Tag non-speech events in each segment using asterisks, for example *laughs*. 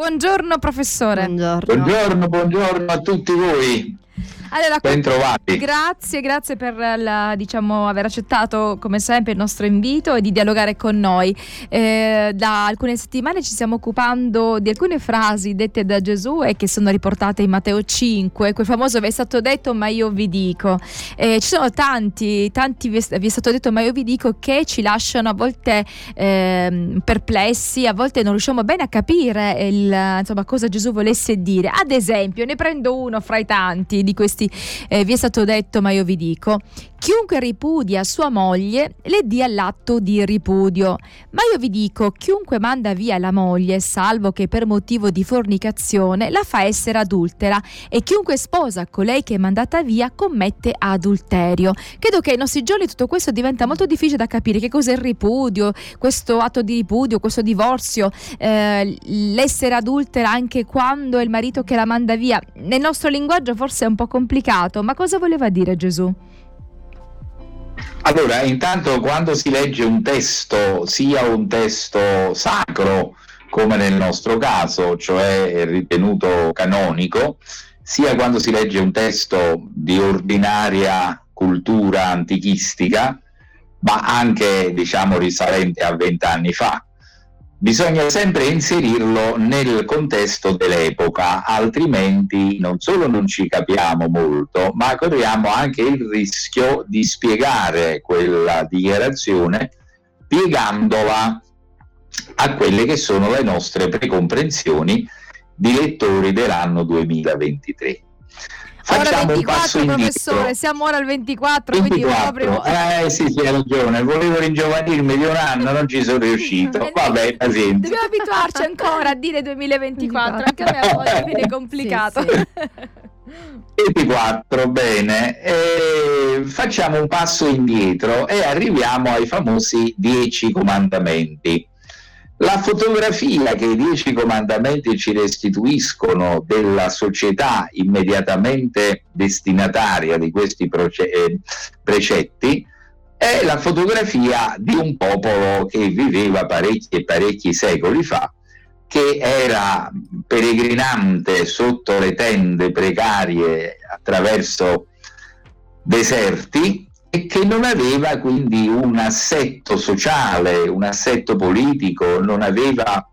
Buongiorno professore. Buongiorno. buongiorno, buongiorno a tutti voi. Allora, Bentrovati. Grazie, grazie per la, diciamo, aver accettato come sempre il nostro invito e di dialogare con noi. Eh, da alcune settimane ci stiamo occupando di alcune frasi dette da Gesù e che sono riportate in Matteo 5, quel famoso vi è stato detto ma io vi dico. Eh, ci sono tanti, tanti vi è stato detto ma io vi dico che ci lasciano a volte eh, perplessi, a volte non riusciamo bene a capire il, insomma, cosa Gesù volesse dire. Ad esempio, ne prendo uno fra i tanti di questi questi eh, vi è stato detto, ma io vi dico, chiunque ripudia sua moglie le dia l'atto di ripudio, ma io vi dico, chiunque manda via la moglie, salvo che per motivo di fornicazione, la fa essere adultera e chiunque sposa colei che è mandata via commette adulterio. Credo che ai nostri giorni tutto questo diventa molto difficile da capire che cos'è il ripudio, questo atto di ripudio, questo divorzio, eh, l'essere adultera anche quando è il marito che la manda via. Nel nostro linguaggio forse è un po' complicato complicato, ma cosa voleva dire Gesù? Allora, intanto quando si legge un testo, sia un testo sacro, come nel nostro caso, cioè ritenuto canonico, sia quando si legge un testo di ordinaria cultura antichistica, ma anche diciamo risalente a vent'anni fa, bisogna sempre inserirlo nel contesto dell'epoca, altrimenti non solo non ci capiamo molto, ma corriamo anche il rischio di spiegare quella dichiarazione piegandola a quelle che sono le nostre precomprensioni di lettori dell'anno 2023. Facciamo ora 24 professore, siamo ora al 24, 24. Proprio... Eh sì, sì, hai ragione, volevo ringiovanirmi di un anno, non ci sono riuscito. Eh, Vabbè, pazienza. Dobbiamo abituarci ancora a dire 2024, anche a me a volte viene *laughs* complicato. Sì, sì. 24, bene. E facciamo un passo indietro e arriviamo ai famosi 10 comandamenti. La fotografia che i dieci comandamenti ci restituiscono della società immediatamente destinataria di questi eh, precetti è la fotografia di un popolo che viveva parecchi e parecchi secoli fa, che era peregrinante sotto le tende precarie attraverso deserti e che non aveva quindi un assetto sociale, un assetto politico, non aveva,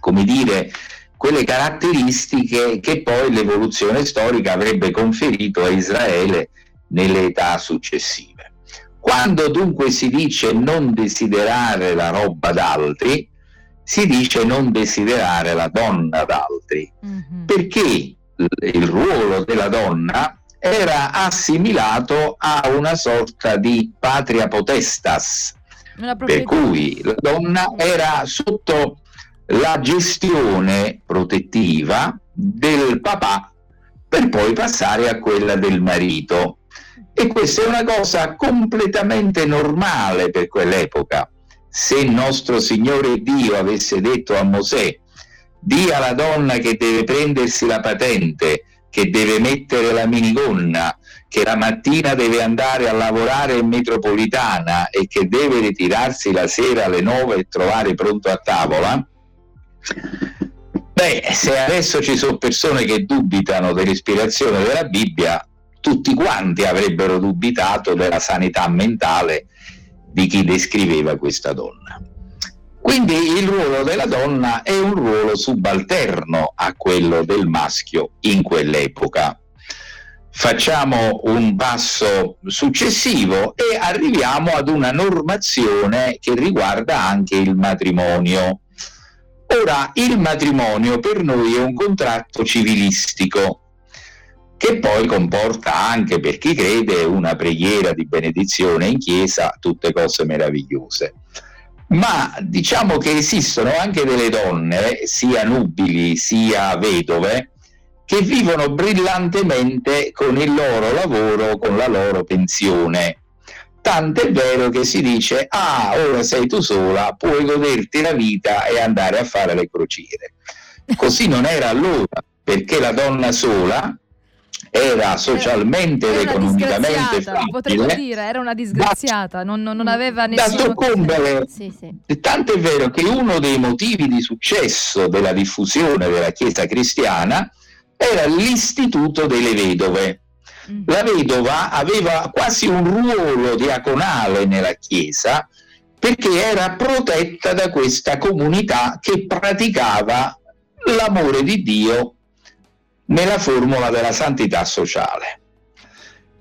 come dire, quelle caratteristiche che poi l'evoluzione storica avrebbe conferito a Israele nelle età successive. Quando dunque si dice non desiderare la roba d'altri, si dice non desiderare la donna d'altri, mm-hmm. perché il ruolo della donna era assimilato a una sorta di patria potestas, per cui la donna era sotto la gestione protettiva del papà per poi passare a quella del marito. E questa è una cosa completamente normale per quell'epoca. Se il nostro Signore Dio avesse detto a Mosè, dia alla donna che deve prendersi la patente che deve mettere la minigonna, che la mattina deve andare a lavorare in metropolitana e che deve ritirarsi la sera alle 9 e trovare pronto a tavola, beh, se adesso ci sono persone che dubitano dell'ispirazione della Bibbia, tutti quanti avrebbero dubitato della sanità mentale di chi descriveva questa donna. Quindi il ruolo della donna è un ruolo subalterno a quello del maschio in quell'epoca. Facciamo un passo successivo e arriviamo ad una normazione che riguarda anche il matrimonio. Ora, il matrimonio per noi è un contratto civilistico che poi comporta anche per chi crede una preghiera di benedizione in chiesa, tutte cose meravigliose ma diciamo che esistono anche delle donne, sia nubili sia vedove, che vivono brillantemente con il loro lavoro, con la loro pensione. Tant'è vero che si dice, ah, ora sei tu sola, puoi goderti la vita e andare a fare le crociere. Così non era allora, perché la donna sola era socialmente ed economicamente potremmo dire, era una disgraziata, non, non, aveva nessuno... Da soccombere, sì, sì. tanto è vero che uno dei motivi di successo della diffusione della Chiesa cristiana era l'istituto delle vedove. Mm. La vedova aveva quasi un ruolo diaconale nella Chiesa perché era protetta da questa comunità che praticava l'amore di Dio nella formula della santità sociale.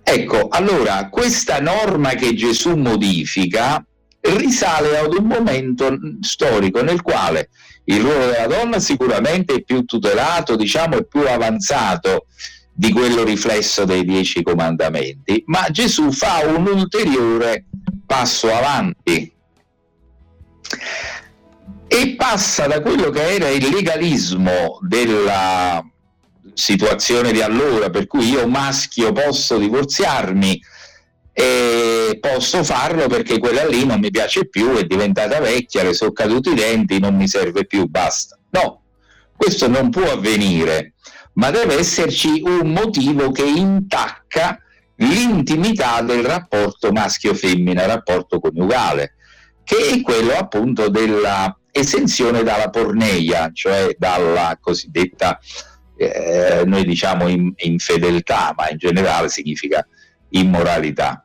Ecco, allora questa norma che Gesù modifica risale ad un momento storico nel quale il ruolo della donna sicuramente è più tutelato, diciamo, è più avanzato di quello riflesso dei dieci comandamenti, ma Gesù fa un ulteriore passo avanti e passa da quello che era il legalismo della situazione di allora, per cui io maschio posso divorziarmi e posso farlo perché quella lì non mi piace più, è diventata vecchia, le sono caduti i denti, non mi serve più, basta. No, questo non può avvenire, ma deve esserci un motivo che intacca l'intimità del rapporto maschio-femmina, rapporto coniugale, che è quello appunto della esenzione dalla porneia, cioè dalla cosiddetta, eh, noi diciamo in, infedeltà, ma in generale significa immoralità.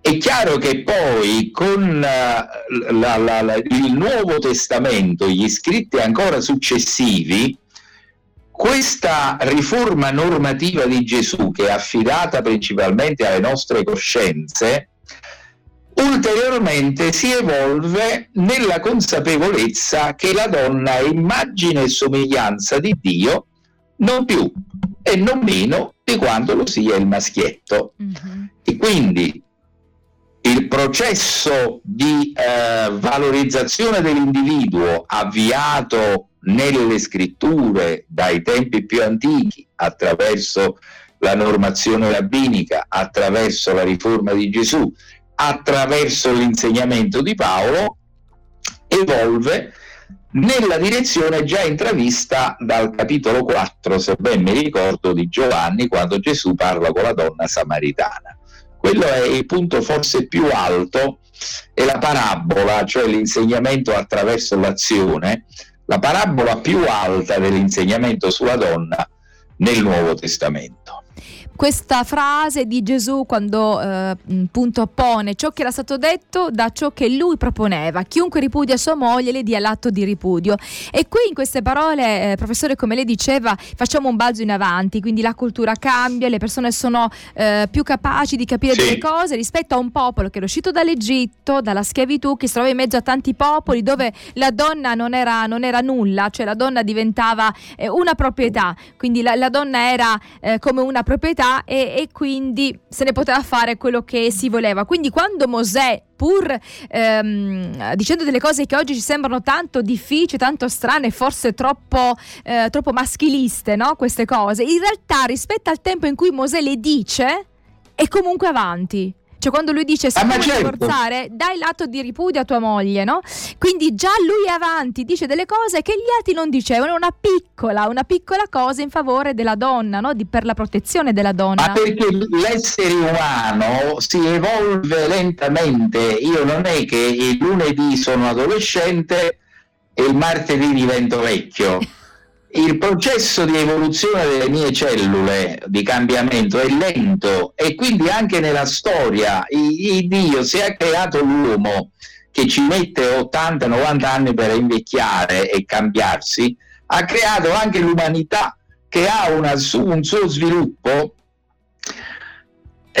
È chiaro che poi con la, la, la, il Nuovo Testamento, gli scritti ancora successivi, questa riforma normativa di Gesù, che è affidata principalmente alle nostre coscienze, ulteriormente si evolve nella consapevolezza che la donna è immagine e somiglianza di Dio non più e non meno di quanto lo sia il maschietto. Mm-hmm. E quindi il processo di eh, valorizzazione dell'individuo avviato nelle scritture dai tempi più antichi attraverso la normazione rabbinica, attraverso la riforma di Gesù attraverso l'insegnamento di Paolo, evolve nella direzione già intravista dal capitolo 4, se ben mi ricordo, di Giovanni, quando Gesù parla con la donna samaritana. Quello è il punto forse più alto, è la parabola, cioè l'insegnamento attraverso l'azione, la parabola più alta dell'insegnamento sulla donna nel Nuovo Testamento questa frase di Gesù quando eh, appunto oppone ciò che era stato detto da ciò che lui proponeva. Chiunque ripudia sua moglie le dia l'atto di ripudio. E qui in queste parole, eh, professore, come lei diceva, facciamo un balzo in avanti, quindi la cultura cambia, le persone sono eh, più capaci di capire sì. delle cose rispetto a un popolo che è uscito dall'Egitto, dalla schiavitù, che si trova in mezzo a tanti popoli dove la donna non era, non era nulla, cioè la donna diventava eh, una proprietà, quindi la, la donna era eh, come una proprietà libertà e, e, quindi se ne poteva fare quello che si voleva. Quindi quando Mosè, pur ehm, dicendo delle cose che oggi ci sembrano tanto difficili, tanto strane, forse troppo, eh, troppo maschiliste, no? queste cose, in realtà rispetto al tempo in cui Mosè le dice, è comunque avanti. Cioè quando lui dice se ah, vuoi certo. divorzare, dai l'atto di ripudio a tua moglie, no? Quindi già lui è avanti, dice delle cose che gli altri non dicevano, una piccola, una piccola cosa in favore della donna, no? Di, per la protezione della donna. Ma perché l'essere umano si evolve lentamente. Io non è che il lunedì sono adolescente e il martedì divento vecchio. Il processo di evoluzione delle mie cellule di cambiamento è lento e quindi anche nella storia il Dio si è creato l'uomo che ci mette 80-90 anni per invecchiare e cambiarsi, ha creato anche l'umanità che ha una, un suo sviluppo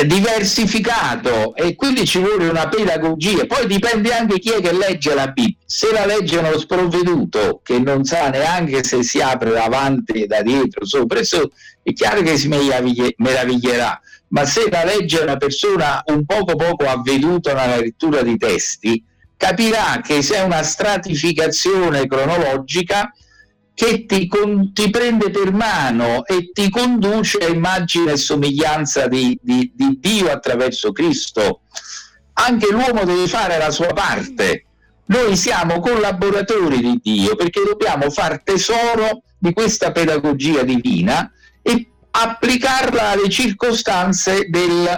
diversificato e quindi ci vuole una pedagogia. Poi dipende anche chi è che legge la Bibbia. Se la legge uno sprovveduto che non sa neanche se si apre davanti da dietro, sopra e sotto, è chiaro che si meraviglierà. Ma se la legge una persona un poco poco avveduta nella lettura di testi, capirà che se è una stratificazione cronologica che ti, con, ti, prende per mano e ti conduce a immagine e somiglianza di, di, di, Dio attraverso Cristo. Anche l'uomo deve fare la sua parte. Noi siamo collaboratori di Dio perché dobbiamo far tesoro di questa pedagogia divina e applicarla alle circostanze del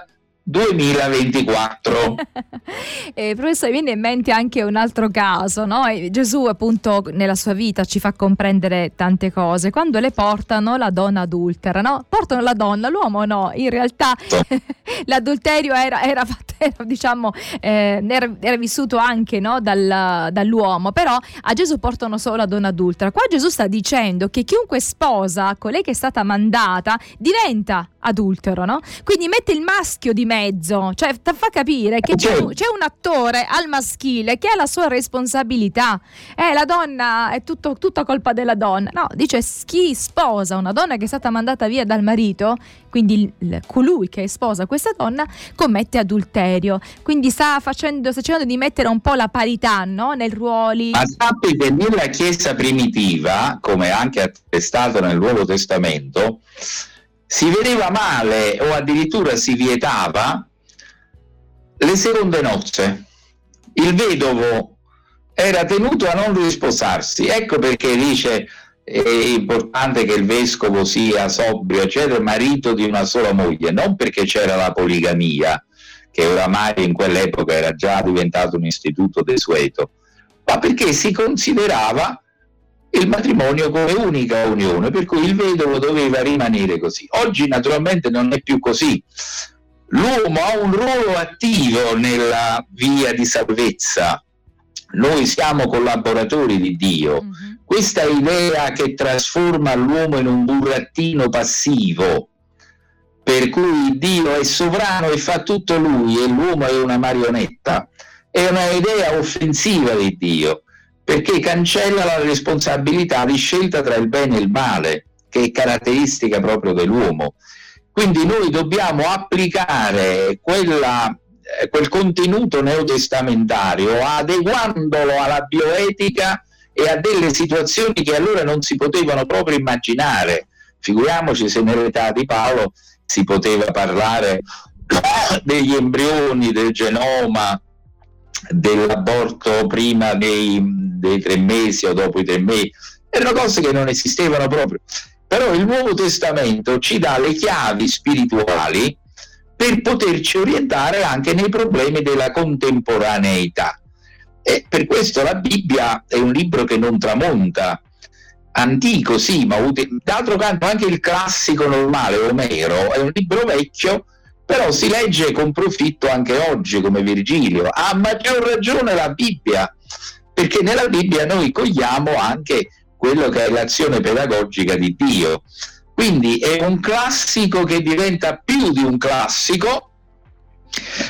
2024. *laughs* eh, professore, viene in mente anche un altro caso, no? Gesù appunto nella sua vita ci fa comprendere tante cose, quando le portano la donna adultera, no? Portano la donna, l'uomo no, in realtà *laughs* l'adulterio era, era, *laughs* era diciamo, eh, era, era, vissuto anche no? Dal, dall'uomo, però a Gesù portano solo la donna adultera. Qua Gesù sta dicendo che chiunque sposa colei che è stata mandata diventa adultero, no? Quindi mette il maschio di mezzo, cioè fa capire che c'è un, c'è un, attore al maschile che ha la sua responsabilità. Eh, la donna è tutto, tutta colpa della donna. No, dice chi sposa una donna che è stata mandata via dal marito, quindi il, colui che sposa questa donna, commette adulterio. Quindi sta facendo, sta cercando di mettere un po' la parità no? nel ruoli. Ma sappi che nella Chiesa primitiva, come anche attestato nel Nuovo Testamento, si vedeva male o addirittura si vietava le seconde nozze. Il vedovo era tenuto a non risposarsi. Ecco perché dice è importante che il vescovo sia sobrio, eccetera, marito di una sola moglie, non perché c'era la poligamia, che oramai in quell'epoca era già diventato un istituto desueto, ma perché si considerava il matrimonio come unica unione, per cui il vedovo doveva rimanere così. Oggi naturalmente non è più così. L'uomo ha un ruolo attivo nella via di salvezza. Noi siamo collaboratori di Dio. Mm-hmm. Questa idea che trasforma l'uomo in un burattino passivo, per cui Dio è sovrano e fa tutto lui e l'uomo è una marionetta, è una idea offensiva di Dio perché cancella la responsabilità di scelta tra il bene e il male, che è caratteristica proprio dell'uomo. Quindi noi dobbiamo applicare quella, eh, quel contenuto neotestamentario adeguandolo alla bioetica e a delle situazioni che allora non si potevano proprio immaginare. Figuriamoci se nell'età di Paolo si poteva parlare *coughs* degli embrioni, del genoma, dell'aborto prima dei, dei tre mesi o dopo i tre mesi, erano cose che non esistevano proprio. Però il Nuovo Testamento ci dà le chiavi spirituali per poterci orientare anche nei problemi della contemporaneità. E per questo la Bibbia è un libro che non tramonta, antico sì, ma utile. D'altro canto anche il classico normale, Omero, è un libro vecchio però si legge con profitto anche oggi come Virgilio. A maggior ragione la Bibbia, perché nella Bibbia noi cogliamo anche quello che è l'azione pedagogica di Dio. Quindi è un classico che diventa più di un classico,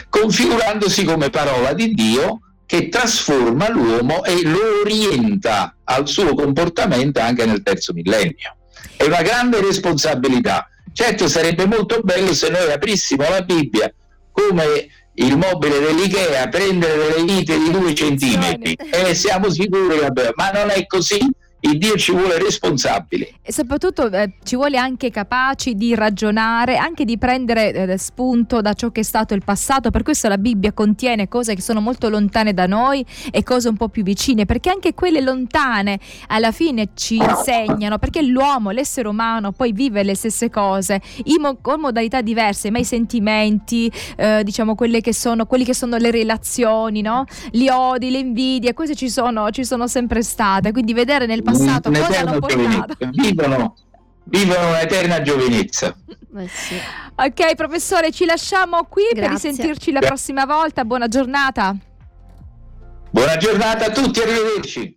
configurandosi come parola di Dio che trasforma l'uomo e lo orienta al suo comportamento anche nel terzo millennio. È una grande responsabilità Certo sarebbe molto bello se noi aprissimo la Bibbia come il mobile dell'Ikea, prendere delle vite di due centimetri e siamo sicuri, vabbè, ma non è così il Dio ci vuole responsabili. E soprattutto eh, ci vuole anche capaci di ragionare, anche di prendere eh, spunto da ciò che è stato il passato. Per questo la Bibbia contiene cose che sono molto lontane da noi e cose un po' più vicine, perché anche quelle lontane alla fine ci insegnano, perché l'uomo, l'essere umano, poi vive le stesse cose mo- con modalità diverse, ma i sentimenti, eh, diciamo quelle che sono, quelli che sono le relazioni, no? gli odi, le invidie, queste ci sono, ci sono sempre state. Quindi vedere nel passato cosa hanno portato. Vivono, vivono un'eterna giovinezza. Eh sì. Ok, professore, ci lasciamo qui Grazie. per risentirci la prossima volta. Buona giornata. Buona giornata a tutti, arrivederci.